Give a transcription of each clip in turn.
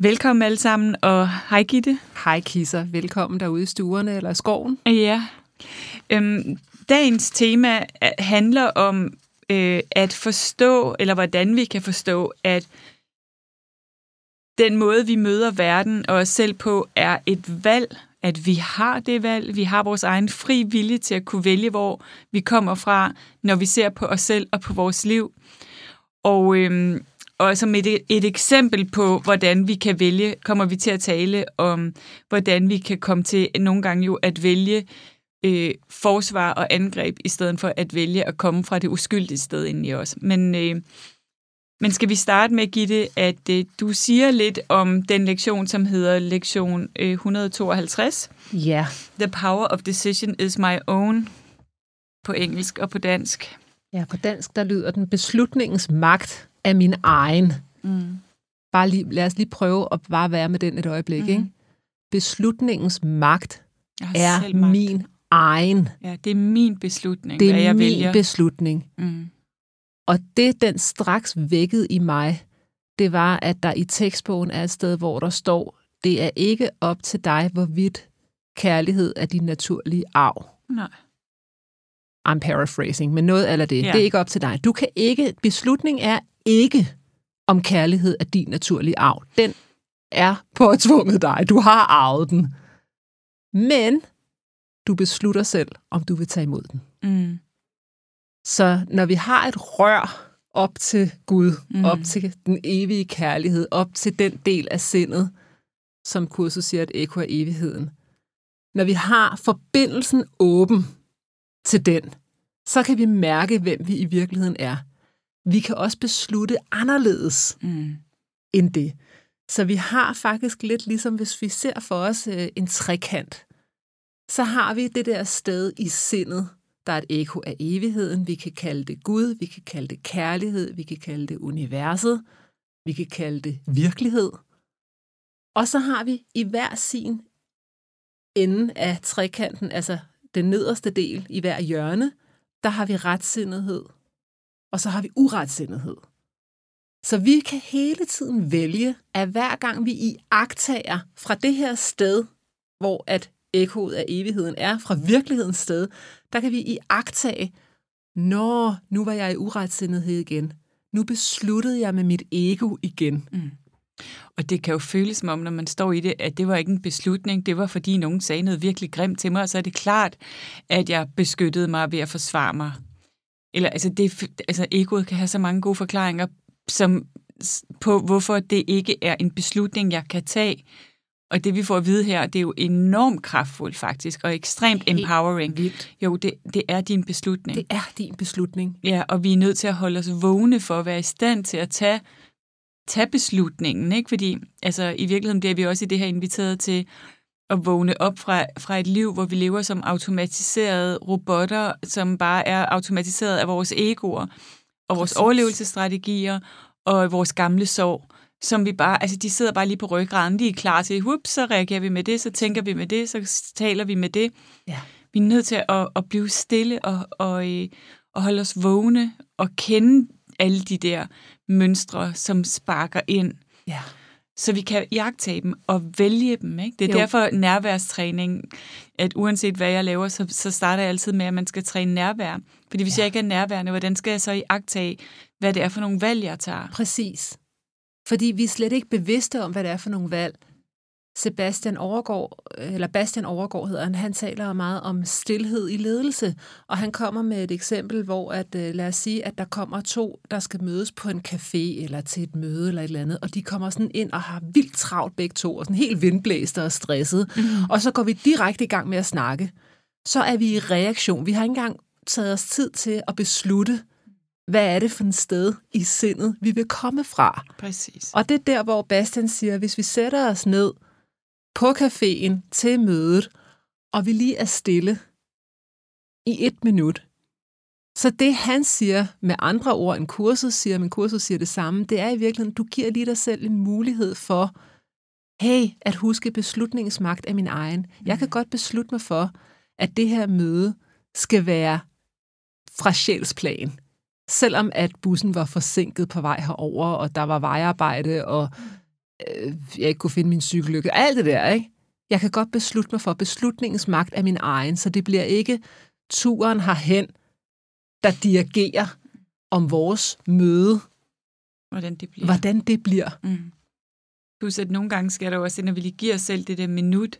Velkommen alle sammen, og hej Gitte. Hej Kisser, velkommen derude i stuerne eller skoven. Ja. Øhm, dagens tema handler om øh, at forstå, eller hvordan vi kan forstå, at den måde, vi møder verden og os selv på, er et valg, at vi har det valg, vi har vores egen fri vilje til at kunne vælge, hvor vi kommer fra, når vi ser på os selv og på vores liv. Og øhm, og som et, et eksempel på, hvordan vi kan vælge, kommer vi til at tale om, hvordan vi kan komme til nogle gange jo at vælge øh, forsvar og angreb, i stedet for at vælge at komme fra det uskyldige sted ind i os. Men, øh, men skal vi starte med, Gitte, at øh, du siger lidt om den lektion, som hedder lektion øh, 152. Ja. Yeah. The power of decision is my own på engelsk og på dansk. Ja, på dansk der lyder den beslutningens magt af min egen. Mm. Bare lige, lad os lige prøve at bare være med den et øjeblik. Mm. Ikke? Beslutningens magt er magt. min egen. Ja, det er min beslutning, det er hvad jeg min vælger. beslutning. Mm. Og det, den straks vækkede i mig, det var, at der i tekstbogen er et sted, hvor der står, det er ikke op til dig, hvorvidt kærlighed er din naturlige arv. Nej. I'm paraphrasing, men noget eller det. Ja. Det er ikke op til dig. Du kan ikke, beslutning er ikke, om kærlighed er din naturlige arv. Den er påtvunget dig. Du har arvet den. Men du beslutter selv, om du vil tage imod den. Mm. Så når vi har et rør op til Gud, mm. op til den evige kærlighed, op til den del af sindet, som kurset siger, at ekko er evigheden. Når vi har forbindelsen åben til den, så kan vi mærke, hvem vi i virkeligheden er vi kan også beslutte anderledes mm. end det. Så vi har faktisk lidt ligesom, hvis vi ser for os øh, en trekant, så har vi det der sted i sindet, der er et ekko af evigheden. Vi kan kalde det Gud, vi kan kalde det kærlighed, vi kan kalde det universet, vi kan kalde det virkelighed. Og så har vi i hver sin ende af trekanten, altså den nederste del i hver hjørne, der har vi retsindighed, og så har vi uretsindighed. Så vi kan hele tiden vælge, at hver gang vi i agtager fra det her sted, hvor at ekkoet af evigheden er, fra virkelighedens sted, der kan vi i agtage, nå, nu var jeg i uretsindighed igen. Nu besluttede jeg med mit ego igen. Mm. Og det kan jo føles som om, når man står i det, at det var ikke en beslutning, det var fordi nogen sagde noget virkelig grimt til mig, og så er det klart, at jeg beskyttede mig ved at forsvare mig eller altså, det, altså egoet kan have så mange gode forklaringer som, på, hvorfor det ikke er en beslutning, jeg kan tage. Og det vi får at vide her, det er jo enormt kraftfuldt faktisk, og ekstremt Helt empowering. Vildt. Jo, det, det er din beslutning. Det er din beslutning. Ja, og vi er nødt til at holde os vågne for at være i stand til at tage, tage beslutningen, ikke? Fordi altså, i virkeligheden bliver vi også i det her inviteret til at vågne op fra, fra et liv, hvor vi lever som automatiserede robotter, som bare er automatiseret af vores egoer og vores Præcis. overlevelsesstrategier og vores gamle sorg, som vi bare, altså de sidder bare lige på ryggraden, de er klar til, whoop, så reagerer vi med det, så tænker vi med det, så taler vi med det. Ja. Vi er nødt til at, at blive stille og, og, øh, og holde os vågne og kende alle de der mønstre, som sparker ind. Ja så vi kan jagtage dem og vælge dem. Ikke? Det er jo. derfor nærværstræning, at uanset hvad jeg laver, så, så starter jeg altid med, at man skal træne nærvær. Fordi hvis ja. jeg ikke er nærværende, hvordan skal jeg så jagtage, hvad det er for nogle valg, jeg tager? Præcis. Fordi vi er slet ikke bevidste om, hvad det er for nogle valg. Sebastian Overgaard, eller Bastian Overgaard hedder han, han taler meget om stillhed i ledelse, og han kommer med et eksempel, hvor at, øh, lad os sige, at der kommer to, der skal mødes på en café eller til et møde eller et eller andet, og de kommer sådan ind og har vildt travlt begge to, og sådan helt vindblæst og stresset, mm. og så går vi direkte i gang med at snakke. Så er vi i reaktion. Vi har ikke engang taget os tid til at beslutte, hvad er det for et sted i sindet, vi vil komme fra. Præcis. Og det er der, hvor Bastian siger, hvis vi sætter os ned på caféen til mødet, og vi lige er stille i et minut. Så det han siger med andre ord end kurset siger, men kurset siger det samme, det er i virkeligheden, du giver lige dig selv en mulighed for, hey, at huske beslutningsmagt af min egen. Jeg kan mm. godt beslutte mig for, at det her møde skal være fra sjælsplan. Selvom at bussen var forsinket på vej herover, og der var vejarbejde, og øh, jeg ikke kunne finde min cykellykke. Alt det der, ikke? Jeg kan godt beslutte mig for beslutningens magt af min egen, så det bliver ikke turen herhen, der dirigerer om vores møde. Hvordan det bliver. Hvordan det bliver. Mm. Plus at nogle gange sker der også, når vi lige giver os selv det der minut,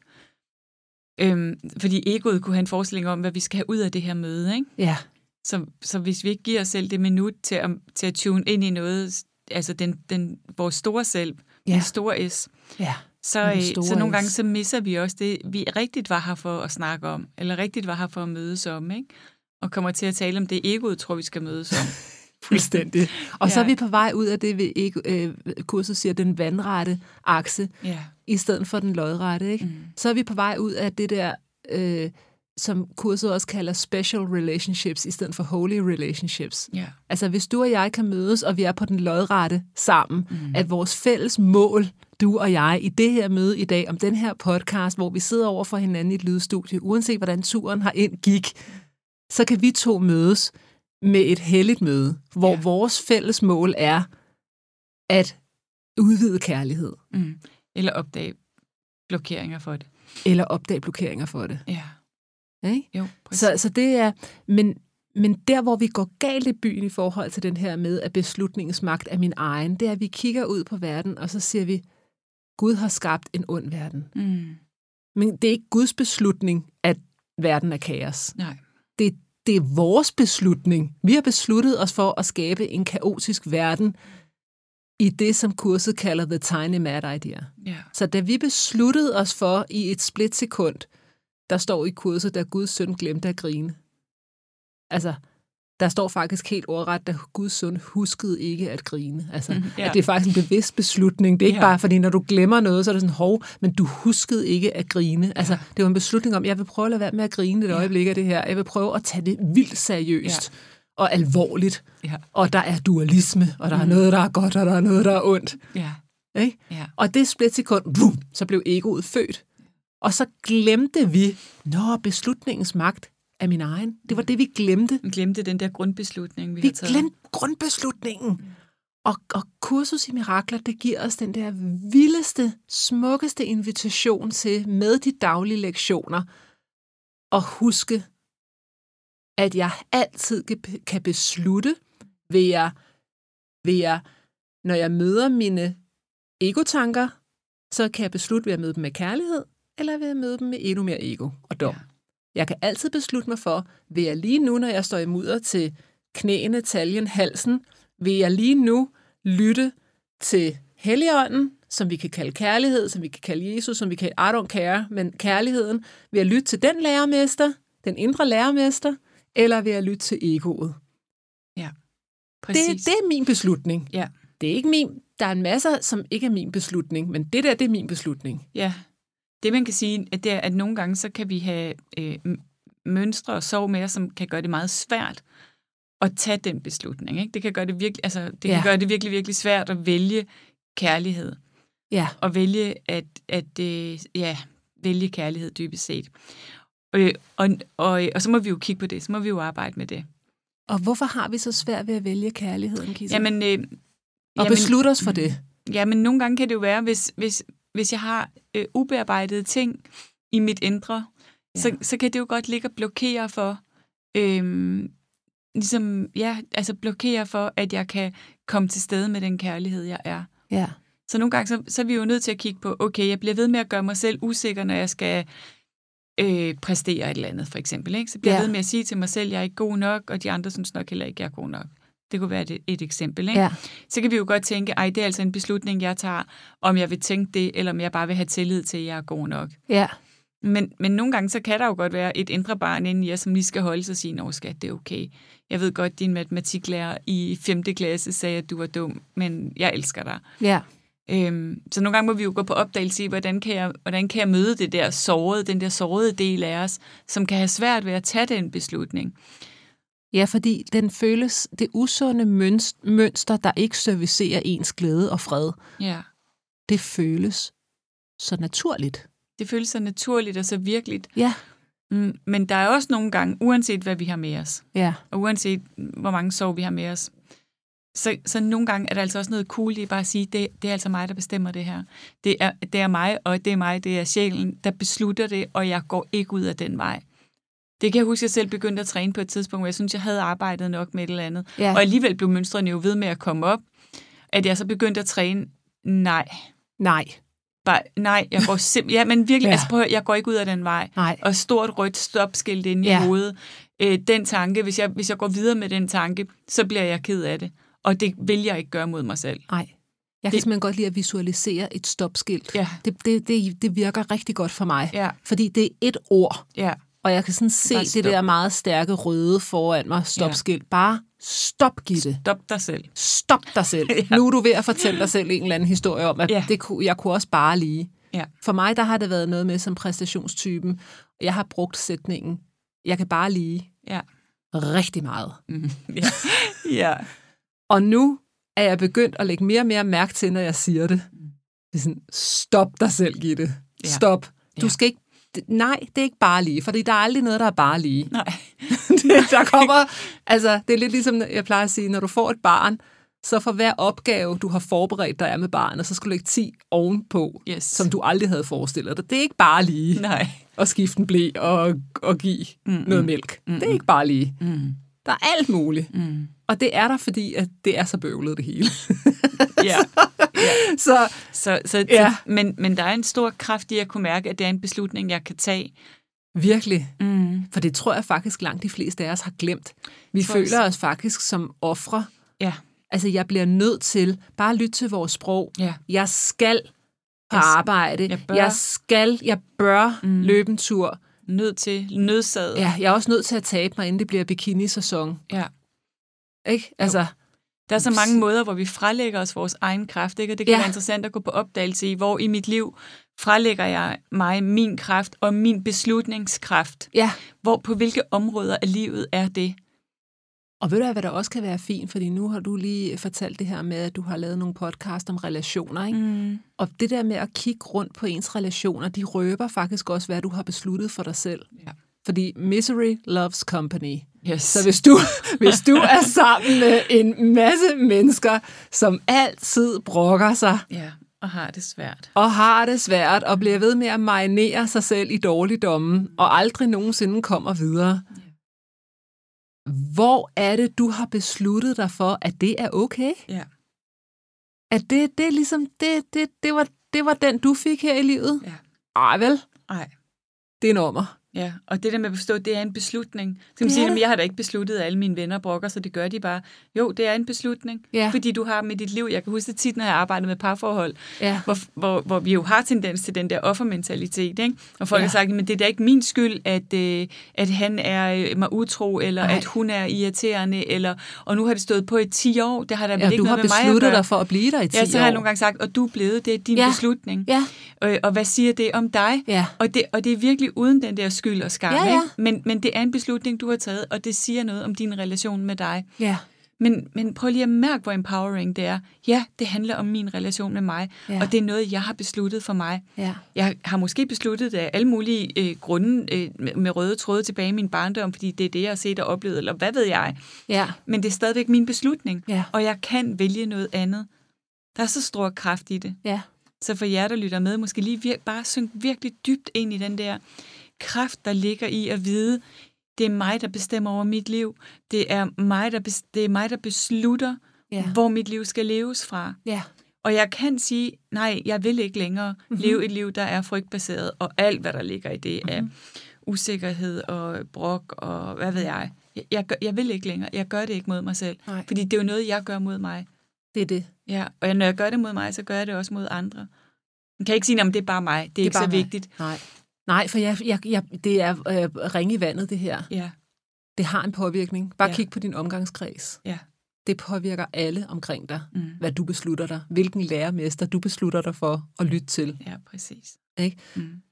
øhm, fordi egoet kunne have en forestilling om, hvad vi skal have ud af det her møde. Ikke? Ja. Så, så hvis vi ikke giver os selv det minut til at, til at tune ind i noget, altså den, den, vores store selv, ja. den store S, ja. så, øh, så nogle gange så misser vi også det, vi rigtigt var her for at snakke om, eller rigtigt var her for at mødes om, ikke? og kommer til at tale om det egoet, tror vi skal mødes om. Fuldstændig. Og ja. så er vi på vej ud af det, vi øh, kurset siger, den vandrette akse, ja. i stedet for den lodrette. Ikke? Mm. Så er vi på vej ud af det der, øh, som kurset også kalder special relationships, i stedet for holy relationships. Ja. Altså hvis du og jeg kan mødes, og vi er på den lodrette sammen, mm. at vores fælles mål, du og jeg, i det her møde i dag, om den her podcast, hvor vi sidder over for hinanden i et lydstudie, uanset hvordan turen har ind gik, så kan vi to mødes med et helligt møde, hvor ja. vores fælles mål er at udvide kærlighed. Mm. Eller opdage blokeringer for det. Eller opdage blokeringer for det. Ja. Okay? Jo, så, så det er, men, men der, hvor vi går galt i byen i forhold til den her med, at beslutningens magt er min egen, det er, at vi kigger ud på verden, og så siger vi, Gud har skabt en ond verden. Mm. Men det er ikke Guds beslutning, at verden er kaos. Nej. Det, det er vores beslutning. Vi har besluttet os for at skabe en kaotisk verden i det, som kurset kalder The Tiny Mad Idea. Yeah. Så da vi besluttede os for i et splitsekund, der står i kurset, da Guds søn glemte at grine. Altså, der står faktisk helt ordret, da Guds søn huskede ikke at grine. Altså, mm, yeah. at det er faktisk en bevidst beslutning. Det er ikke yeah. bare, fordi når du glemmer noget, så er det sådan, hov, men du huskede ikke at grine. Altså, yeah. det var en beslutning om, jeg vil prøve at lade være med at grine et yeah. øjeblik af det her. Jeg vil prøve at tage det vildt seriøst. Yeah og alvorligt. Ja. Og der er dualisme, og der mm. er noget, der er godt, og der er noget, der er ondt. Ja. Ikke? Ja. Og det splitsekund, boom, så blev egoet født. Og så glemte vi, nå, beslutningens magt er min egen. Det var det, vi glemte. Vi glemte den der grundbeslutning, vi, vi har taget. glemte grundbeslutningen. Mm. Og, og kursus i mirakler, det giver os den der vildeste, smukkeste invitation til med de daglige lektioner at huske, at jeg altid kan beslutte, ved jeg, ved jeg, når jeg møder mine egotanker, så kan jeg beslutte, ved at møde dem med kærlighed, eller ved at møde dem med endnu mere ego og dom. Ja. Jeg kan altid beslutte mig for, vil jeg lige nu, når jeg står i mudder til knæene, taljen, halsen, vil jeg lige nu lytte til Helligånden, som vi kan kalde kærlighed, som vi kan kalde Jesus, som vi kan I don't care, men kærligheden, vil jeg lytte til den lærermester, den indre lærermester, eller vil jeg lytte til egoet? Ja, præcis. Det, det er min beslutning. Ja. Det er ikke min, der er en masse, som ikke er min beslutning, men det der, det er min beslutning. Ja, det man kan sige, at det er, at nogle gange, så kan vi have øh, mønstre og sov med os, som kan gøre det meget svært at tage den beslutning. Ikke? Det kan gøre det virkelig, altså, det ja. kan gøre det virkelig, virkelig svært at vælge kærlighed. Ja. Og vælge at, at øh, ja, vælge kærlighed dybest set. Øh, og, og, og så må vi jo kigge på det, så må vi jo arbejde med det. Og hvorfor har vi så svært ved at vælge kærligheden, Kisa? Jamen, øh, og jamen, beslutte os for det? Jamen, nogle gange kan det jo være, hvis, hvis, hvis jeg har øh, ubearbejdede ting i mit indre, ja. så, så kan det jo godt ligge og blokere for, øh, ligesom, ja, altså blokere for, at jeg kan komme til stede med den kærlighed, jeg er. Ja. Så nogle gange, så, så er vi jo nødt til at kigge på, okay, jeg bliver ved med at gøre mig selv usikker, når jeg skal øh, præstere et eller andet, for eksempel. Ikke? Så bliver ja. jeg ved med at sige til mig selv, at jeg er ikke god nok, og de andre synes nok heller ikke, jeg er god nok. Det kunne være et, et eksempel. Ikke? Ja. Så kan vi jo godt tænke, ej, det er altså en beslutning, jeg tager, om jeg vil tænke det, eller om jeg bare vil have tillid til, at jeg er god nok. Ja. Men, men nogle gange, så kan der jo godt være et indre barn inden i jer, som lige skal holde sig og sige, at skat, det er okay. Jeg ved godt, din matematiklærer i 5. klasse sagde, at du var dum, men jeg elsker dig. Ja. Øhm, så nogle gange må vi jo gå på opdagelse i, hvordan kan, jeg, hvordan kan jeg møde det der sårede, den der sårede del af os, som kan have svært ved at tage den beslutning. Ja, fordi den føles, det usunde mønster, der ikke servicerer ens glæde og fred, Ja, det føles så naturligt. det føles så naturligt og så virkeligt. Ja. Mm, men der er også nogle gange, uanset hvad vi har med os, Ja. og uanset hvor mange sorg vi har med os, så, så nogle gange er der altså også noget cool i bare at sige, det, det er altså mig, der bestemmer det her. Det er, det er mig, og det er mig, det er sjælen, der beslutter det, og jeg går ikke ud af den vej. Det kan jeg huske, at jeg selv begyndte at træne på et tidspunkt, hvor jeg synes, jeg havde arbejdet nok med et eller andet. Ja. Og alligevel blev mønstrene jo ved med at komme op, at jeg så begyndte at træne, nej, Nej. bare, nej, jeg går simpelthen, ja, men virkelig, Ja. altså prøv jeg går ikke ud af den vej. Nej. Og stort rødt stopskilt inde Ja. i hovedet. Øh, den tanke, hvis jeg, hvis jeg går videre med den tanke, så bliver jeg ked af det. Og det vil jeg ikke gøre mod mig selv. Nej. Jeg kan Det- simpelthen godt lide at visualisere et stopskilt. Ja. Det, det, det, det virker rigtig godt for mig. Ja, Fordi det er et ord, ja, og jeg kan sådan se Bare det der meget stærke røde foran mig. Stopskilt. Bare stop, Gitte. stop dig selv. Stop dig selv. Ja. Nu er du ved at fortælle dig selv en eller anden historie om, at Ja. det kunne, jeg kunne også bare lige. Ja. For mig, der har det været noget med som præstationstypen. Jeg har brugt sætningen, jeg kan bare lige Ja. rigtig meget. Mm, ja. ja. Og nu er jeg begyndt at lægge mere og mere mærke til, når jeg siger det. Det er sådan, stop dig selv, Gitte. Ja. Stop. Du Ja. skal ikke... Nej, det er ikke bare lige, fordi der er aldrig noget, der er bare lige. Nej. det, der kommer, altså, det er lidt ligesom, jeg plejer at sige, når du får et barn, så for hver opgave, du har forberedt, er med barnet, så skal du lægge 10 ovenpå, Yes. som du aldrig havde forestillet dig. Det er ikke bare lige Nej. at skifte en blæ og, og give mm-hmm. noget mælk. Mm-hmm. Det er ikke bare lige. Mm. Der er alt muligt. Mm. Og det er der, fordi at det er så bøvlet det hele. Ja. så Så, så, Ja. ja. men, men der er en stor kraft i at kunne mærke, at det er en beslutning, jeg kan tage. virkelig, Mm. for det tror jeg faktisk langt de fleste af os har glemt. Vi Tror føler os faktisk som ofre. Ja. Altså, jeg bliver nødt til bare at lytte til vores sprog. Ja. Jeg skal på Jeg arbejde. jeg bør. jeg skal, jeg bør mm. løbe en tur. Nødt til, nødsaget. Ja, jeg er også nødt til at tabe mig, inden det bliver bikini-sæson. ja. Ikke? Altså, Der er så mange måder, hvor vi frelægger os vores egen kraft, ikke? og det kan Ja. være interessant at gå på opdagelse i, hvor i mit liv frelægger jeg mig min kraft og min beslutningskraft. ja. Hvor på hvilke områder af livet er det? Og ved du hvad, hvad der også kan være fint, fordi nu har du lige fortalt det her med, at du har lavet nogle podcast om relationer, ikke? Mm. Og det der med at kigge rundt på ens relationer, de røber faktisk også, hvad du har besluttet for dig selv. Ja. Fordi misery loves company. Yes. Så hvis du, hvis du er sammen med en masse mennesker, som altid brokker sig Ja, og har det svært. og har det svært og bliver ved med at marinere sig selv i dårligdommen og aldrig nogensinde kommer videre, hvor er det, du har besluttet dig for, at det er okay? Ja. At det, det er ligesom, det, det, det, var, det var den, du fik her i livet? Ja. Ej vel, Nej. det er en ommer. Ja, og det der med at forstå, det er en beslutning. Så kan man sige, at jeg har da ikke besluttet, at alle mine venner brokker, så det gør de bare. Jo, det er en beslutning, Ja. fordi du har med dit liv, jeg kan huske det tit, når jeg arbejder med parforhold, Ja. hvor, hvor, hvor vi jo har tendens til den der offermentalitet, ikke? Og folk Ja. har sagt, men det er da ikke min skyld, at, øh, at han er øh, mig utro, eller Nej. at hun er irriterende, eller, og nu har det stået på i 10 år, det har der vel ja ikke du har noget med mig at besluttet gøre. dig for at blive der i 10 Ja, så har jeg år. nogle gange sagt, og du er blevet, det er din Ja. beslutning. Ja, Øh, og hvad siger det om dig? ja, Og det, og det er virkelig uden den der skyld og skam, Ja, ja. Ikke? Men, men det er en beslutning, du har taget, og det siger noget om din relation med dig. ja, Men, men prøv lige at mærke, hvor empowering det er. Ja, det handler om min relation med mig, Ja. og det er noget, jeg har besluttet for mig. ja. Jeg har måske besluttet det af alle mulige øh, grunde øh, med, med røde tråde tilbage i min barndom, fordi det er det, jeg har set og oplevet, eller hvad ved jeg. ja. Men det er stadigvæk min beslutning, Ja. og jeg kan vælge noget andet. Der er så stor kraft i det. ja. Så for jer, der lytter med, måske lige vir- bare synk virkelig dybt ind i den der kraft, der ligger i at vide, det er mig, der bestemmer over mit liv. Det er mig, der, bes- det er mig, der beslutter, Ja. hvor mit liv skal leves fra. ja. Og jeg kan sige, nej, jeg vil ikke længere mm-hmm. leve et liv, der er frygtbaseret, og alt, hvad der ligger i det mm-hmm. af usikkerhed og brok og hvad ved jeg. Jeg, jeg, gør, jeg vil ikke længere. Jeg gør det ikke mod mig selv. Nej. Fordi det er jo noget, jeg gør mod mig. Det er det. Ja, og når jeg gør det mod mig, så gør jeg det også mod andre. Man kan ikke sige, at det er bare mig. Det er, det er ikke så mig. vigtigt. Nej. Nej, for jeg, jeg, jeg, det er øh, ring i vandet, det her. Ja. Det har en påvirkning. Bare ja. kig på din omgangskreds. Ja. Det påvirker alle omkring dig, mm. hvad du beslutter dig. Hvilken lærermester du beslutter dig for at lytte til. Ja, præcis. Ikke? Mm.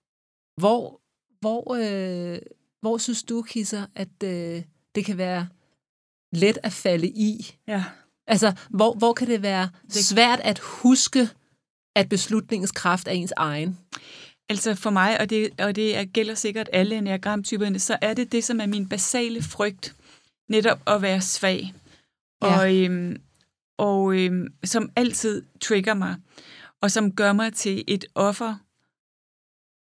Hvor, hvor, øh, hvor synes du, Kisser, at øh, det kan være let at falde i? Ja. Altså, hvor, hvor kan det være det... svært at huske, at beslutningens kraft er ens egen? Altså for mig, og det, og det gælder sikkert alle enagramtyperne, så er det det, som er min basale frygt, netop at være svag. Ja. Og, øhm, og øhm, som altid trigger mig, og som gør mig til et offer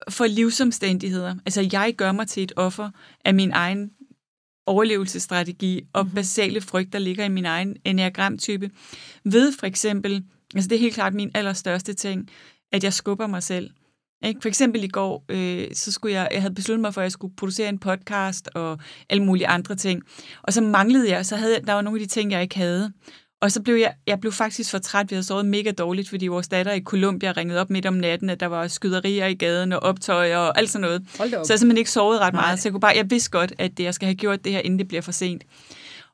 for livsomstændigheder. Altså jeg gør mig til et offer af min egen overlevelsesstrategi og mm-hmm. basale frygt, der ligger i min egen enagramtype. Ved for eksempel, altså det er helt klart min allerstørste ting, at jeg skubber mig selv. Ikke? For eksempel i går, øh, så skulle jeg, jeg havde besluttet mig for, at jeg skulle producere en podcast og alle mulige andre ting. Og så manglede jeg, så havde der var nogle af de ting, jeg ikke havde. Og så blev jeg, jeg blev faktisk for træt, vi havde sovet mega dårligt, fordi vores datter i Colombia ringede op midt om natten, at der var skyderier i gaden og optøjer og alt sådan noget. Så jeg simpelthen ikke sovet ret meget, Nej. så jeg kunne bare, jeg vidste godt, at jeg skal have gjort det her, inden det bliver for sent.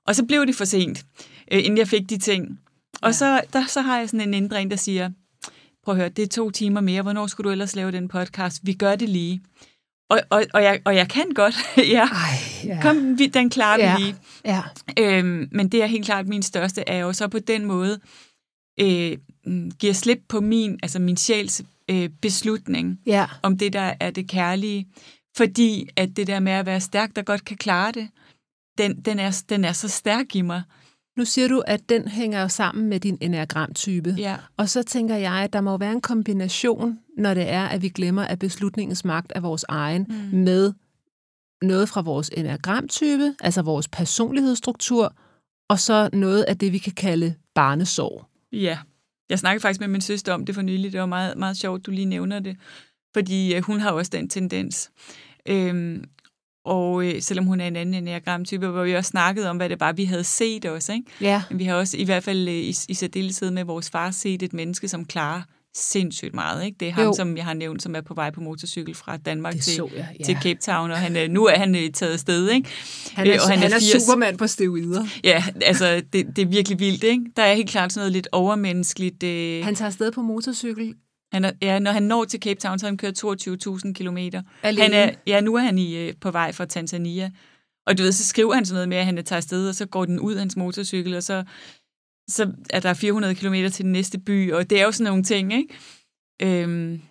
Og så blev det for sent, øh, inden jeg fik de ting. Og ja. så, der, så har jeg sådan en indre en, der siger, prøv at høre, det er to timer mere, hvornår skulle du ellers lave den podcast? Vi gør det lige. Og, og, og, jeg, og jeg kan godt, ja. Ej, ja. Kom, vi, den klarer ja. vi lige. Ja. Øhm, men det er helt klart min største, er jo så på den måde, øh, giver slip på min, altså min sjæls øh, beslutning, ja. om det, der er det kærlige. Fordi at det der med at være stærk, der godt kan klare det, den, den, er, den er så stærk i mig. Nu siger du, at den hænger sammen med din enagramtype. Ja. Og så tænker jeg, at der må være en kombination, når det er, at vi glemmer, at beslutningens magt er vores egen, mm. med noget fra vores enagramtype, altså vores personlighedsstruktur, og så noget af det, vi kan kalde barnesorg. Ja, jeg snakkede faktisk med min søster om det for nylig. Det var meget, meget sjovt, du lige nævner det, fordi øh, hun har også den tendens. Øhm, og øh, selvom hun er en anden enneagram-type, hvor vi også snakkede om, hvad det var, vi havde set også. Ikke? Ja. Men vi har også, i hvert fald øh, i, i særdeleshed med vores far, set et menneske, som klarer sindssygt meget. Ikke? Det er ham, jo. som jeg har nævnt, som er på vej på motorcykel fra Danmark til, jeg, ja. til Cape Town, og han, nu er han øh, taget afsted. Ikke? Han er, øh, og han, han er, er supermand på steroider. Ja, altså det, det er virkelig vildt. Ikke? Der er helt klart sådan noget lidt overmenneskeligt. Øh... Han tager afsted på motorcykel han er, ja, når han når til Cape Town, så har han kørt 22.000 kilometer. Han er, ja, nu er han i, øh, på vej fra Tanzania. Og du ved, så skriver han sådan noget med, at han tager afsted, og så går den ud af hans motorcykel, og så, så er der 400 kilometer til den næste by, og det er jo sådan nogle ting, ikke? Øhm,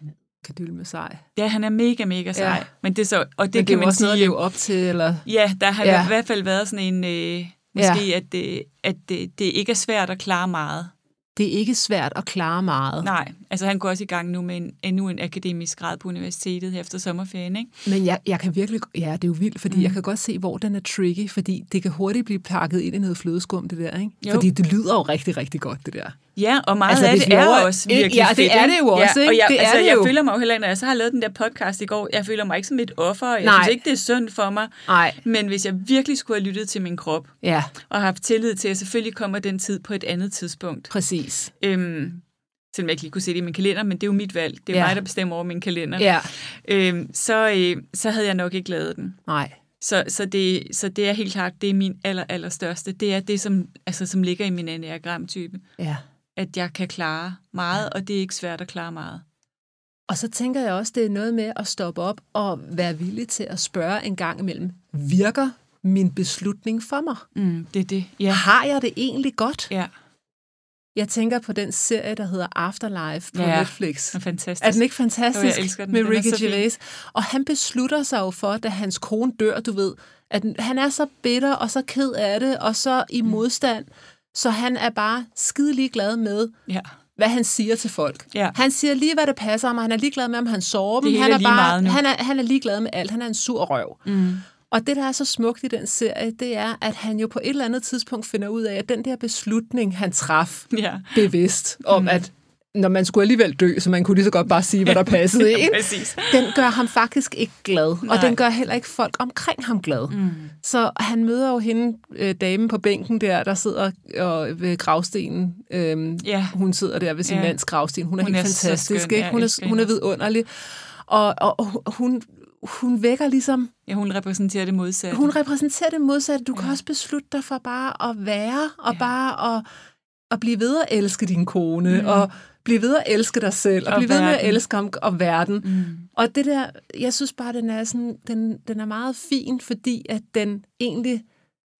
Kadyl med sej. Ja, han er mega, mega sej. Ja. Men det, så, og det, det kan man også sige, noget at leve op til, eller? Ja, der har ja. i hvert fald været sådan en, øh, måske, ja. at, det, at det, det ikke er svært at klare meget det er ikke svært at klare meget. Nej, altså han går også i gang nu med en, endnu en akademisk grad på universitetet efter sommerferien, ikke? Men jeg, jeg kan virkelig, ja, det er jo vildt, fordi mm. jeg kan godt se, hvor den er tricky, fordi det kan hurtigt blive pakket ind i noget flødeskum, det der, ikke? Jo. Fordi det lyder jo rigtig, rigtig godt, det der. Ja, og meget altså, af det er også virkelig Ja, det er det jo også, ja, ikke? Og jeg, det altså, er det jeg jo. føler mig jo heller, når jeg så har lavet den der podcast i går, jeg føler mig ikke som et offer, jeg Nej. synes ikke, det er synd for mig. Nej. Men hvis jeg virkelig skulle have lyttet til min krop, ja. og haft tillid til, at selvfølgelig kommer den tid på et andet tidspunkt. Præcis. Øhm, selvom jeg ikke lige kunne se det i min kalender, men det er jo mit valg. Det er ja. mig, der bestemmer over min kalender. Ja. Øhm, så, øh, så havde jeg nok ikke lavet den. Nej. Så, så, det, så det er helt klart, det er min aller, aller største. Det er det, som, altså, som ligger i min enneagram-type. Ja. At jeg kan klare meget, og det er ikke svært at klare meget. Og så tænker jeg også, det er noget med at stoppe op og være villig til at spørge en gang imellem, virker min beslutning for mig? Mm, det er det, ja. Har jeg det egentlig godt? Ja. Jeg tænker på den serie, der hedder Afterlife på ja, Netflix. Er, fantastisk. er den ikke fantastisk? Jo, jeg elsker den. Med den Ricky Gervais. Og han beslutter sig jo for, da hans kone dør, du ved, at han er så bitter og så ked af det, og så i mm. modstand, så han er bare skidelig glad med, ja. hvad han siger til folk. Ja. Han siger lige, hvad det passer ham, og han er ligeglad med, om han sover dem. Han er, bare, han, er, han er ligeglad med alt. Han er en sur røv. Mm. Og det, der er så smukt i den serie, det er, at han jo på et eller andet tidspunkt finder ud af, at den der beslutning, han traf ja. bevidst om, mm. at når man skulle alligevel dø, så man kunne lige så godt bare sige, hvad der passede ja, ind. præcis. Den gør ham faktisk ikke glad, Nej. og den gør heller ikke folk omkring ham glad. Mm. Så han møder jo hende, øh, damen på bænken der, der sidder og, ved gravstenen. Øhm, Ja. Hun sidder der ved sin Ja. mands gravsten. Hun er Hun helt er fantastisk. skøn. ikke? Hun, er, hun er vidunderlig. Og, og, og hun, hun vækker ligesom Ja, hun repræsenterer det modsatte. hun repræsenterer det modsatte. Du ja. kan også beslutte dig for bare at være, og ja. Bare at, at blive ved at elske din kone, Mm. og blive ved at elske dig selv, og, Og blive ved med at verden. elske om, om verden. Mm. Og det der, jeg synes bare, den er, sådan, den, den er meget fin, fordi at den egentlig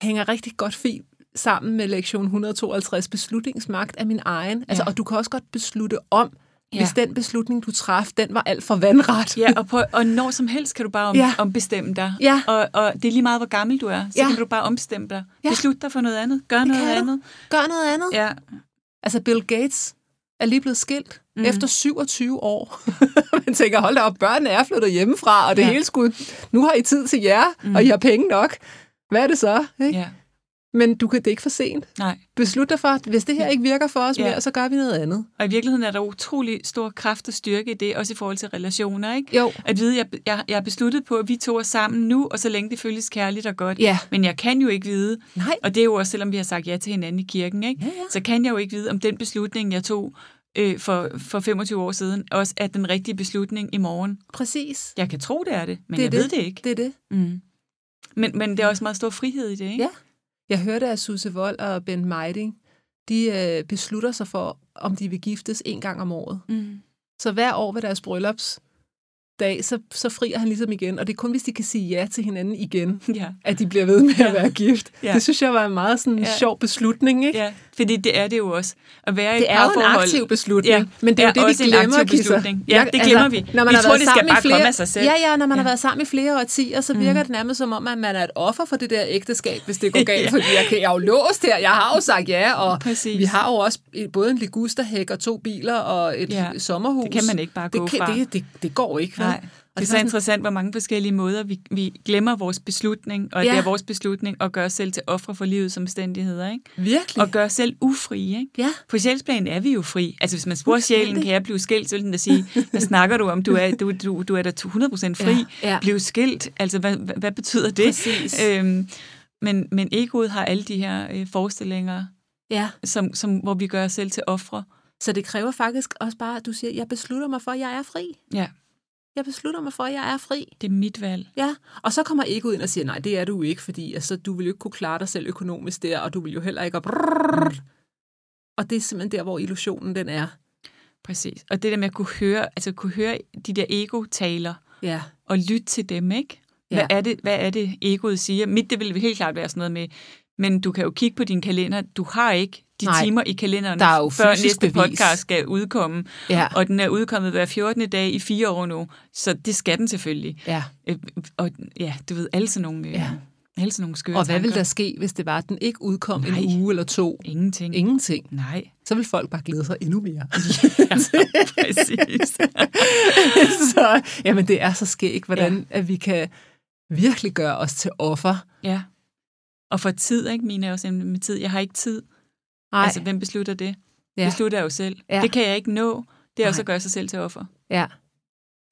hænger rigtig godt fint sammen med lektion 152, beslutningsmagt af min egen. Altså, Ja. og du kan også godt beslutte om, Ja. hvis den beslutning, du traf, den var alt for vandret. Ja, og, på, og når som helst kan du bare om, Ja. ombestemme dig. Ja. Og, og det er lige meget, hvor gammel du er, så Ja. kan du bare ombestemme dig. Ja. Beslut dig for noget andet. Gør Det noget kan du. andet. Gør noget andet. Ja. Altså, Bill Gates er lige blevet skilt mm. Efter 27 år. Man tænker, hold da op, børnene er flyttet hjemmefra, og det ja. Hele skulle... Nu har I tid til jer, mm. Mm. og I har penge nok. Hvad er det så? Ikke? ja. Men du kan, det ikke for sent. Nej. Beslut dig for, at hvis det her ikke virker for os Ja. mere, så gør vi noget andet. Og i virkeligheden er der utrolig stor kraft og styrke i det, også i forhold til relationer, ikke? Jo. At vide, at jeg, jeg, jeg er besluttet på, at vi to er sammen nu, og så længe det føles kærligt og godt. Ja. Men jeg kan jo ikke vide, Nej. og det er jo også, selvom vi har sagt ja til hinanden i kirken, ikke? Ja, ja. så kan jeg jo ikke vide, om den beslutning, jeg tog øh, for, for 25 år siden, også er den rigtige beslutning i morgen. Præcis. Jeg kan tro, det er det, men Det er jeg det. ved det ikke. Det er det. Mm. Men, men der er også meget stor frihed i det, ikke? Ja. Jeg hørte, at Susse Vold og Ben Meiding, de øh, beslutter sig for, om de vil giftes en gang om året. Mm. Så hver år ved deres bryllupsdag, så, så frier han ligesom igen. Og det er kun, hvis de kan sige ja til hinanden igen, Ja. at de bliver ved med Ja. at være gift. Ja. Det synes jeg var en meget sådan Ja. sjov beslutning, ikke? ja, fordi det er det jo også. At være Det et er jo en aktiv beslutning, Ja, men det er jo er det, vi en glemmer, aktiv Gisser. beslutning. Ja, det glemmer vi. Når man Vi har tror, været det skal sammen i bare flere, komme af sig selv. Ja, ja, når man ja. har været sammen i flere årtier, så virker det nærmest som om, at man er et offer for det der ægteskab, hvis det går galt, Ja. fordi jeg, kan, jeg er jo låst her, jeg har jo sagt ja, og Præcis. vi har jo også både en ligusterhæk og to biler og et Ja. sommerhus. Det kan man ikke bare gå det kan, fra. Det, det, det går ikke? Nej. Og Det er så interessant, hvor mange forskellige måder vi, vi glemmer vores beslutning, og at Ja. det er vores beslutning at gøre os selv til ofre for livets omstændigheder, ikke? Virkelig. Og gøre os selv ufrie, ikke? Ja. På sjælsplan er vi jo fri. Altså, hvis man spurgte sjælen, kan jeg blive skilt, så vil den da sige, hvad snakker du om? Du er, du, du, du er da 100% fri. Ja, ja. Bliv skilt. Altså, hvad, hvad, hvad betyder det? Præcis. Øhm, men, men egoet har alle de her øh, forestillinger, Ja, som, som, hvor vi gør os selv til ofre. så det kræver faktisk også bare, at du siger, jeg beslutter mig for, at jeg er fri. Ja, Jeg beslutter mig for, at jeg er fri. det er mit valg. Ja, og så kommer egoet ind og siger, nej, det er du ikke, fordi altså, du vil jo ikke kunne klare dig selv økonomisk der, og du vil jo heller ikke... Og, brrrr. og det er simpelthen der, hvor illusionen den er. Præcis. Og det der med at kunne høre, altså kunne høre de der ego-taler, Ja, og lytte til dem, ikke? Hvad, Ja. er det, hvad er det, egoet siger? Mit, det vil helt klart være sådan noget med, men du kan jo kigge på din kalender. Du har ikke de Nej. timer i kalenderen, Der er jo før næste bevis. podcast skal udkomme. ja, Og den er udkommet hver 14. dag i fire år nu, så det skal den selvfølgelig. ja. Øh, Og ja, du ved, alle sådan nogle, Ja. ja. alle sådan nogle skøre Og hvad vil tanker. der ske, hvis det var, at den ikke udkom Nej. en uge eller to? Ingenting. Ingenting. Nej, Så vil folk bare glæde sig endnu mere. ja, præcis. så, jamen, det er så skægt, hvordan ja. at vi kan virkelig gøre os til offer. ja. Og for tid, ikke? Mine er jo simpelthen med tid. Jeg har ikke tid. Nej, Altså, hvem beslutter det? ja. Beslutter jeg jo selv. Ja. Det kan jeg ikke nå. Det er også Nej. at gøre sig selv til offer. Ja,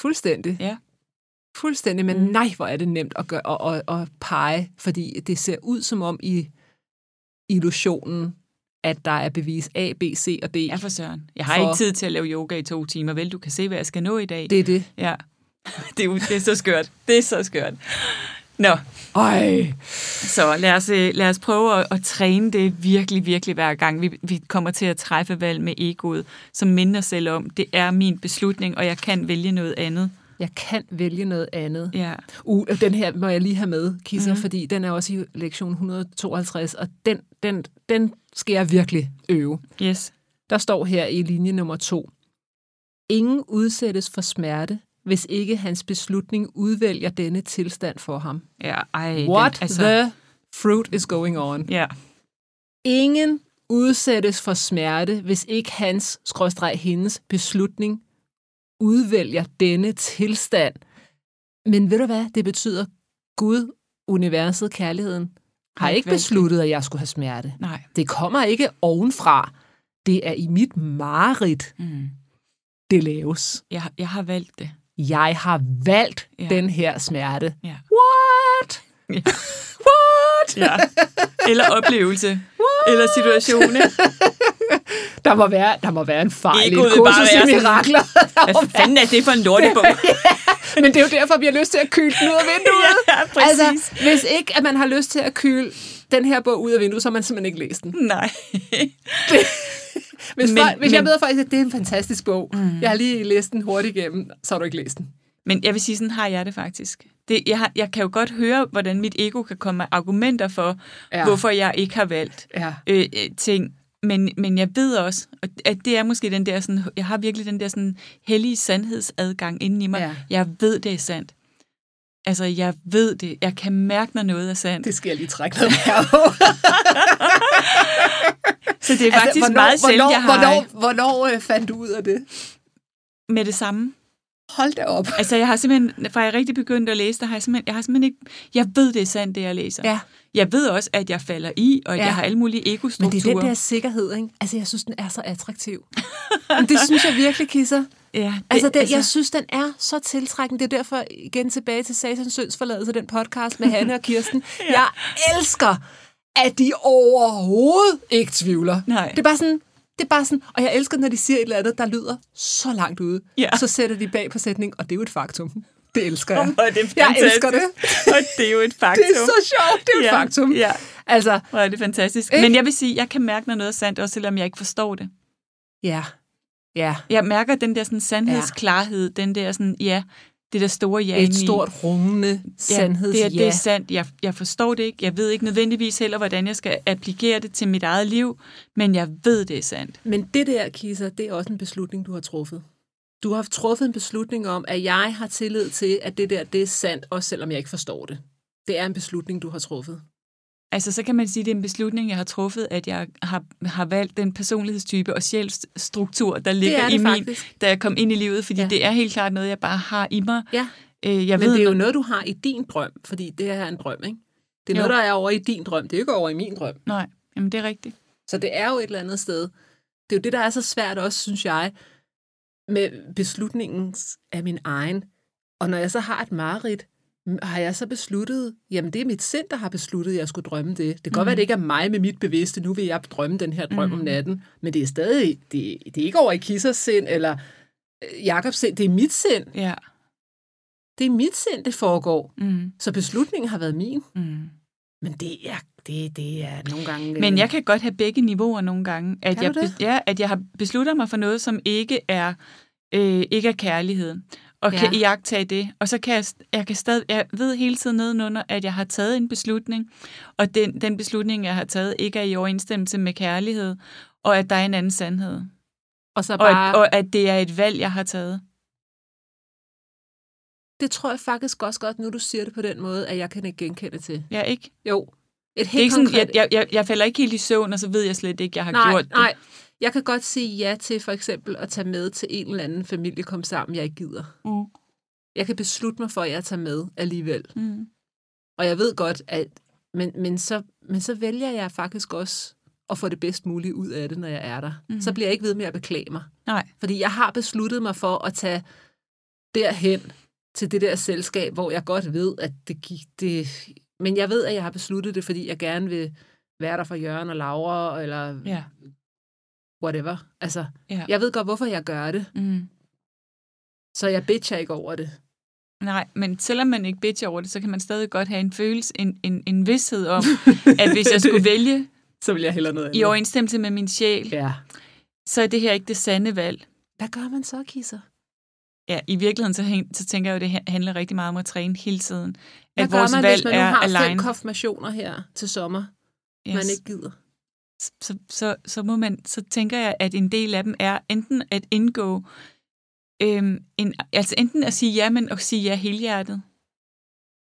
fuldstændig. Ja. Fuldstændig, men mm. nej, hvor er det nemt at, gøre, at, at, at pege, fordi det ser ud som om i illusionen, at der er bevis A, B, C og D. Ja, for søren. Jeg har For- ikke tid til at lave yoga i to timer. Vel, du kan se, hvad jeg skal nå i dag. Det er det. Ja. Det er, det er så skørt. Det er så skørt. Nå, Ej. så lad os, øh, lad os prøve at, at træne det virkelig, virkelig hver gang. Vi, vi kommer til at træffe valg med egoet, som minder selv om, det er min beslutning, og jeg kan vælge noget andet. Jeg kan vælge noget andet. Ja, Uh, den her må jeg lige have med, Kisser, Mhm. mm. fordi den er også i lektion 152, og den, den, den skal jeg virkelig øve. yes. Der står her i linje nummer to. Ingen udsættes for smerte, hvis ikke hans beslutning udvælger denne tilstand for ham. Ja, ej, What den, altså, the fruit is going on? Ja, Ingen udsættes for smerte, hvis ikke hans, skråstreg hendes, beslutning udvælger denne tilstand. Men ved du hvad? Det betyder, Gud, universet, kærligheden, har ikke besluttet, at jeg skulle have smerte. nej. Det kommer ikke ovenfra. Det er i mit mareridt, Mm. det laves. Jeg, jeg har valgt det. Jeg har valgt Ja. ja. den her smerte. Ja. What? Ja. What? ja. Eller oplevelse. Eller situation. Der må være, der må være en fejl i Egoet et vil bare kursus i sådan- mirakler. Må Hvad fanden er det for en lortebog? Men det er jo derfor, vi har lyst til at kyle den ud af vinduet. ja, præcis. Altså, hvis ikke at man har lyst til at kyle den her bog ud af vinduet, så har man simpelthen ikke læst den. Nej. Hvis, Men- folk, hvis men- jeg møder folk, at det er en fantastisk bog, mm. jeg har lige læst den hurtigt igennem, så har du ikke læst den. Men jeg vil sige, sådan har jeg det faktisk. Det, jeg, har, jeg kan jo godt høre, hvordan mit ego kan komme med argumenter for, ja. Hvorfor jeg ikke har valgt Ja. øh, øh, ting. Men, men jeg ved også, og at det er måske den der sådan, jeg har virkelig den der sådan hellige sandhedsadgang inden i mig. Ja. Jeg ved, det er sandt. Altså, jeg ved det. Jeg kan mærke, når noget er sandt. Det skal jeg lige trække noget mere. Så det er faktisk hvornår, meget selv, hvornår, jeg har Hvornår, hvornår øh, fandt du ud af det? med det samme. Hold da op. Altså, jeg har simpelthen, fra jeg rigtig begyndte at læse, der har jeg simpelthen, jeg har simpelthen ikke, jeg ved, det er sandt, det jeg læser. Ja. Jeg ved også, at jeg falder i, og at Ja. jeg har alle mulige Men ego-strukturer. det er den der sikkerhed, ikke? Altså, jeg synes, den er så attraktiv. Men det synes jeg virkelig, Kisser. Ja, det, Altså, det, altså, jeg synes, den er så tiltrækkende. Det er derfor, igen tilbage til Satans Søns forladelse, den podcast med Hanne og Kirsten. ja. Jeg elsker, at de overhovedet ikke tvivler. Nej. Det er bare sådan, det er bare sådan, og jeg elsker, når de siger et eller andet, der lyder så langt ude. Ja. Så sætter de bag på sætning, og det er jo et faktum. Det elsker jeg. Er det jeg fantastisk. elsker det. Og det er jo et faktum. Det er så sjovt, det er jo et Ja, faktum. Ja, Altså, hvor er det fantastisk. Ikke? Men jeg vil sige, jeg kan mærke, når noget er sandt, også selvom jeg ikke forstår det. ja. Ja. Jeg mærker den der sådan sandhedsklarhed, den der sådan, ja, det der store ja Et stort rungende ja, sandheds det, er, det er sandt. Jeg, jeg forstår det ikke. Jeg ved ikke nødvendigvis heller, hvordan jeg skal applikere det til mit eget liv, men jeg ved, det er sandt. Men det der, Kisa, det er også en beslutning, du har truffet. Du har truffet en beslutning om, at jeg har tillid til, at det der, det er sandt, også selvom jeg ikke forstår det. Det er en beslutning, du har truffet. Altså, så kan man sige, at det er en beslutning, jeg har truffet, at jeg har, har valgt den personlighedstype og sjælstruktur, der ligger er det i min, faktisk. da jeg kom ind i livet, fordi ja. Det er helt klart noget, jeg bare har i mig. Ja, Øh, jeg men ved, det er jo noget, du har i din drøm, fordi det her er en drøm, ikke? Det er Jo. noget, der er over i din drøm. Det er jo ikke over i min drøm. Nej, jamen det er rigtigt. Så det er jo et eller andet sted. Det er jo det, der er så svært også, synes jeg, med beslutningen af min egen. Og når jeg så har et mareridt, har jeg så besluttet, jamen det er mit sind, der har besluttet, at jeg skulle drømme det. Det kan godt være, at det ikke er mig med mit bevidste, nu vil jeg drømme den her drøm mm. om natten, men det er stadig, det, det er ikke over i Kissers sind, eller øh, Jakobs sind, det er mit sind. Ja. Det er mit sind, det foregår. Mm, Så beslutningen har været min. mm. Men det er, det, det er nogle gange... Men øh, jeg kan godt have begge niveauer nogle gange. At Kan jeg, det? ja, at jeg har besluttet mig for noget, som ikke er, øh, ikke er kærlighed. Og Ja. kan iagtage det. Og så kan jeg, jeg, kan stadig, jeg ved hele tiden nedenunder, at jeg har taget en beslutning, og den, den beslutning, jeg har taget, ikke er i overensstemmelse med kærlighed, og at der er en anden sandhed. Og så Og, bare... at, og at det er et valg, jeg har taget. Det tror jeg faktisk også godt, nu du siger det på den måde, at jeg kan ikke genkende til. Ja, ikke? Jo. Et Det er helt ikke sådan, konkret... jeg, jeg, jeg, jeg falder ikke helt i søvn, og så ved jeg slet ikke, jeg har nej, gjort det. nej. Jeg kan godt sige ja til for eksempel at tage med til en eller anden familie, kom sammen, jeg ikke gider. Mm. Jeg kan beslutte mig for, at jeg tager med alligevel. Mm. Og jeg ved godt, at... Men, men, så, men så vælger jeg faktisk også at få det bedst mulige ud af det, når jeg er der. Mm. Så bliver jeg ikke ved med at beklage mig. Nej. Fordi jeg har besluttet mig for at tage derhen til det der selskab, hvor jeg godt ved, at det gik... Det... Men jeg ved, at jeg har besluttet det, fordi jeg gerne vil være der for Jørgen og Laura, eller Ja. Whatever. Altså, Ja. jeg ved godt, hvorfor jeg gør det, Mm. så jeg bitcher ikke over det. Nej, men selvom man ikke bitcher over det, så kan man stadig godt have en følelse, en, en, en vidshed om, at hvis jeg skulle vælge Så vil jeg hellere noget i overensstemmelse med min sjæl, Ja. så er det her ikke det sande valg. Hvad gør man så, Kisser? Ja, i virkeligheden, så, så tænker jeg jo, at det handler rigtig meget om at træne hele tiden. Hvad At gør vores man, valg hvis man nu har fem konfirmationer her til sommer, yes. man ikke gider? Så, så, så, må man, så tænker jeg, at en del af dem er enten at indgå, øhm, en, altså enten at sige ja, men at sige ja helhjertet.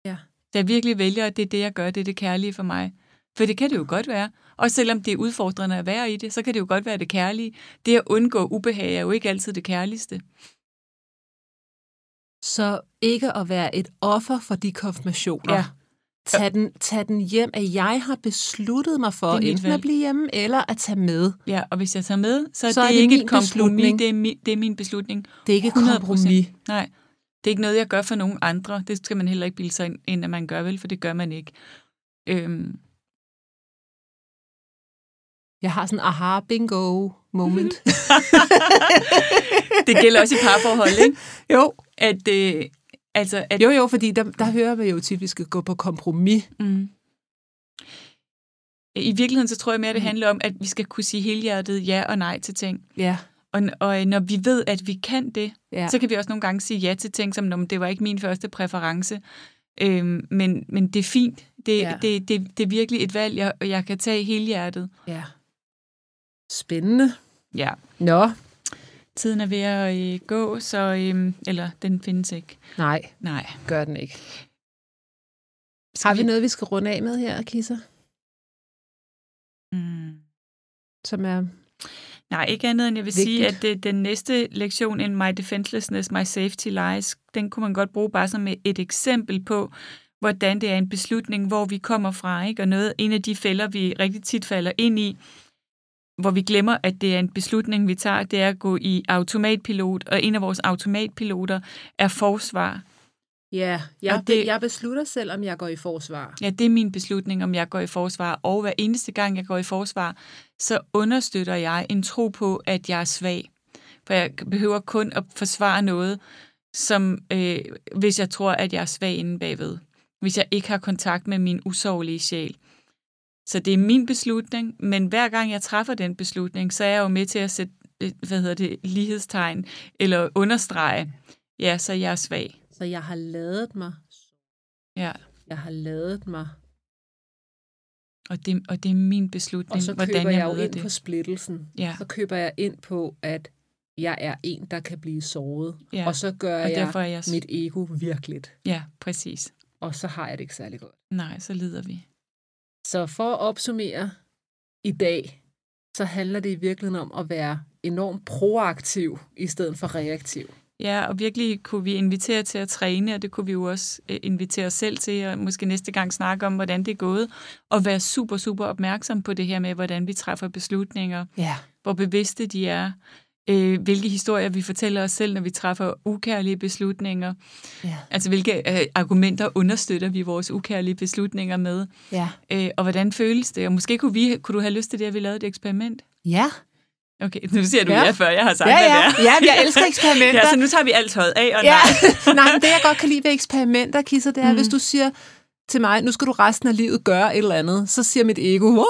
Ja. Da jeg virkelig vælger, at det er det, jeg gør, det er det kærlige for mig. For det kan det jo godt være. Og selvom det er udfordrende at være i det, så kan det jo godt være det kærlige. Det at undgå ubehag er jo ikke altid det kærligste. Så ikke at være et offer for de konfirmationer. Ja. Tag den, tag den hjem, at jeg har besluttet mig for enten valg. at blive hjemme eller at tage med. Ja, og hvis jeg tager med, så, så er det, det ikke et kompromis, det er, mi, det er min beslutning. Det er ikke et kompromis. Nej, det er ikke noget, jeg gør for nogen andre. Det skal man heller ikke bilde sig ind, at man gør vel, for det gør man ikke. Øhm. Jeg har sådan aha bingo moment. det gælder også i parforhold, ikke? Jo. At, øh, altså, at... Jo, jo, fordi der, der hører vi jo tit, at gå på kompromis. Mm. I virkeligheden så tror jeg mere, at det mm. handler om, at vi skal kunne sige helhjertet ja og nej til ting. Ja. Og, og når vi ved, at vi kan det, ja. så kan vi også nogle gange sige ja til ting, som det var ikke min første præference. Øhm, men, men det er fint. Det, ja. det, det, det er virkelig et valg, jeg, jeg kan tage hele hjertet. Ja. Spændende. Ja. Nå. Tiden er ved at øh, gå, så... Øh, eller, den findes ikke. Nej. Nej. Gør den ikke. Skal Har vi, vi noget, vi skal runde af med her, Kisser? Mm. Som er Nej, ikke andet end jeg vil Vigtigt. sige, at det, den næste lektion, in My Defenselessness, My Safety Lies, den kunne man godt bruge bare som et eksempel på, hvordan det er en beslutning, hvor vi kommer fra. Ikke? Og noget, en af de fælder, vi rigtig tit falder ind i, hvor vi glemmer, at det er en beslutning, vi tager, det er at gå i automatpilot, og en af vores automatpiloter er forsvar. Ja, jeg, det, jeg beslutter selv, om jeg går i forsvar. Ja, det er min beslutning, om jeg går i forsvar. Og hver eneste gang, jeg går i forsvar, så understøtter jeg en tro på, at jeg er svag. For jeg behøver kun at forsvare noget, som øh, hvis jeg tror, at jeg er svag inde bagved. Hvis jeg ikke har kontakt med min usårlige sjæl. Så det er min beslutning, men hver gang jeg træffer den beslutning, så er jeg jo med til at sætte øh, hvad hedder det, lighedstegn eller understrege, ja, så jeg er svag. Så jeg har lavet mig. Ja. Jeg har lavet mig. Og det, og det er min beslutning, Og så køber hvordan jeg, jeg jo ind det. på splittelsen. Ja. Så køber jeg ind på, at jeg er en, der kan blive såret. Ja. Og så gør og jeg, jeg mit ego virkeligt. Ja, præcis. Og så har jeg det ikke særlig godt. Nej, så lider vi. Så for at opsummere i dag, så handler det i virkeligheden om at være enormt proaktiv i stedet for reaktiv. Ja, og virkelig kunne vi invitere til at træne, og det kunne vi jo også øh, invitere os selv til, og måske næste gang snakke om, hvordan det er gået, og være super, super opmærksom på det her med, hvordan vi træffer beslutninger, ja. hvor bevidste de er, øh, hvilke historier vi fortæller os selv, når vi træffer ukærlige beslutninger. Ja. Altså, hvilke øh, argumenter understøtter vi vores ukærlige beslutninger med. Ja. Øh, og hvordan føles det? Og måske kunne, vi, kunne du have lyst til det, at vi lavede et eksperiment? Ja. Okay, nu siger du ja, ja før jeg har sagt, ja, ja. hvad det er. Ja, jeg elsker eksperimenter. ja, så nu tager vi alt tøjet af, og ja. nej. nej, men det jeg godt kan lide ved eksperimenter, Kisser, det er, mm. hvis du siger til mig, nu skal du resten af livet gøre et eller andet, så siger mit ego,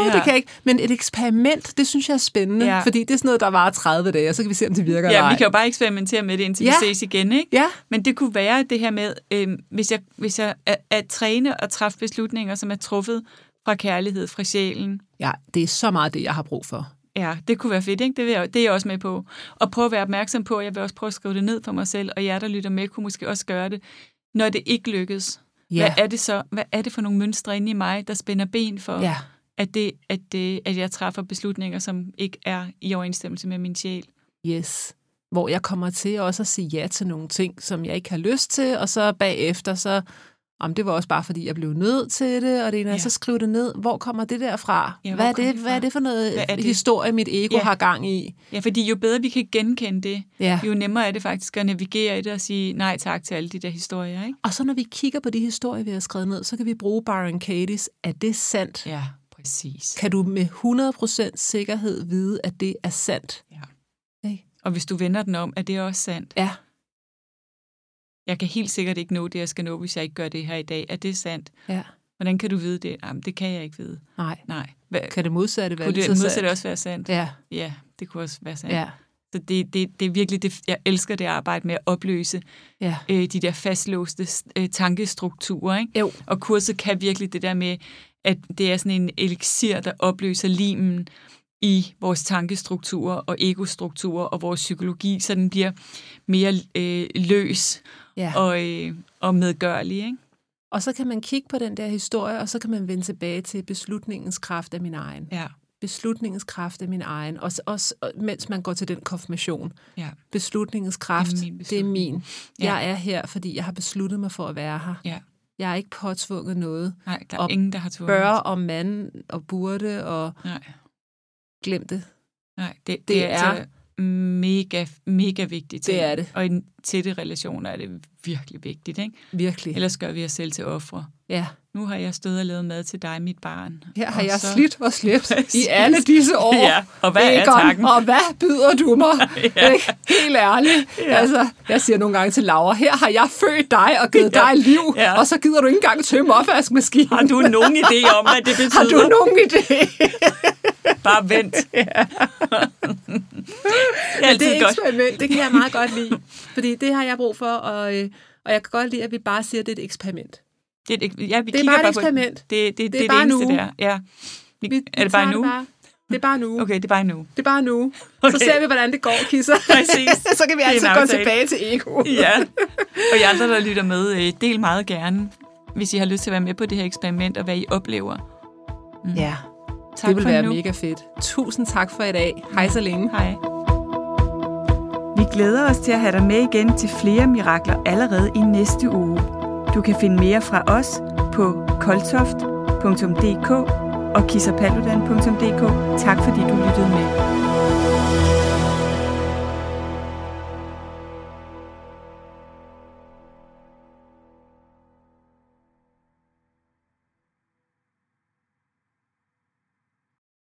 Åh, ja. det kan jeg ikke. Men et eksperiment, det synes jeg er spændende, ja. fordi det er sådan noget, der varer 30 dage, og så kan vi se, om det virker Ja, eller vi kan jo bare eksperimentere med det, indtil ja. vi ses igen, ikke? Ja. Men det kunne være det her med, øh, hvis jeg, hvis jeg at, at træne og træffe beslutninger, som er truffet fra kærlighed, fra sjælen. Ja, det er så meget det, jeg har brug for. Ja, det kunne være fedt, ikke? Det, vil jeg, det er jeg også med på. Og prøve at være opmærksom på, jeg vil også prøve at skrive det ned for mig selv, og jer, der lytter med, kunne måske også gøre det, når det ikke lykkes. Ja. Hvad er det så? Hvad er det for nogle mønstre inde i mig, der spænder ben for, ja. At, det, at, det, at jeg træffer beslutninger, som ikke er i overensstemmelse med min sjæl? Yes. Hvor jeg kommer til også at sige ja til nogle ting, som jeg ikke har lyst til, og så bagefter, så om det var også bare, fordi jeg blev nødt til det, og det ene ja. så skrive det ned. Hvor kommer det der fra? Ja, hvad, er det, hvad er det for noget det? historie, mit ego ja. har gang i? Ja, fordi jo bedre vi kan genkende det, ja. jo nemmere er det faktisk at navigere i det og sige nej tak til alle de der historier. Ikke? Og så når vi kigger på de historier, vi har skrevet ned, så kan vi bruge Byron Katie's, er det sandt? Ja, præcis. Kan du med 100% sikkerhed vide, at det er sandt? Ja. Okay. Og hvis du vender den om, er det også sandt? Ja jeg kan helt sikkert ikke nå det, jeg skal nå, hvis jeg ikke gør det her i dag. Er det sandt? Ja. Hvordan kan du vide det? Jamen, det kan jeg ikke vide. Nej. Nej. Hva? Kan det modsatte være Kunne det modsatte også være sandt? Ja. Ja, det kunne også være sandt. Ja. Så det, det, det er virkelig, det, jeg elsker det arbejde med at opløse ja. øh, de der fastlåste øh, tankestrukturer. Ikke? Jo. Og kurset kan virkelig det der med, at det er sådan en elixir, der opløser limen i vores tankestrukturer og egostrukturer og vores psykologi, så den bliver mere øh, løs ja. og, øh, og medgørlig. Ikke? Og så kan man kigge på den der historie, og så kan man vende tilbage til beslutningens kraft af min egen. Ja. Beslutningens kraft af min egen, også, også mens man går til den konfirmation. Ja. Beslutningens kraft, det er min. Beslutning. Det er min. Ja. Jeg er her, fordi jeg har besluttet mig for at være her. Ja. Jeg er ikke påtvunget noget. Nej, der er og ingen, der har tvunget. Bør og mand og burde og Nej. glem det. Nej, det, det, Det er, mega, mega vigtigt. Det er det. Og i en tætte relationer er det virkelig vigtigt. Ikke? Virkelig. Ellers gør vi os selv til ofre. Ja. Nu har jeg stået og lavet mad til dig, mit barn. Her har Og jeg så- slidt og slæbt i alle disse år. Ja, og hvad er Egon, takken? Og hvad byder du mig? Ja. Ikke? Helt ærligt. Ja. Altså, jeg siger nogle gange til Laura, her har jeg født dig og givet Ja. dig liv, Ja. og så gider du ikke engang tømme opvaskemaskinen. Har du nogen idé om, hvad det betyder? Har du nogen idé? Bare vent. det er det godt. eksperiment, det kan jeg meget godt lide. Fordi det har jeg brug for, og, øh, og jeg kan godt lide, at vi bare siger, at det er et eksperiment. Det er, et, ja, vi Det er kigger bare et bare på- eksperiment. Det, det, det, det, er er bare det eneste nu. der. Ja. Vi, Vi, er det bare nu? bare. Det er bare nu. Okay, det er bare nu. Det er bare nu. Okay. Så ser vi, hvordan det går, Kisser. Præcis. så kan vi Det altid en gå tilbage til ego. Ja. Og I andre, der lytter med, øh, del meget gerne, hvis I har lyst til at være med på det her eksperiment, og hvad I oplever. Ja, Tak det vil være nu. mega fedt. Tusind tak for i dag. Hej så længe. Hej. Vi glæder os til at have dig med igen til flere mirakler allerede i næste uge. Du kan finde mere fra os på koltoft.dk og kissapaludan.dk. Tak fordi du lyttede med.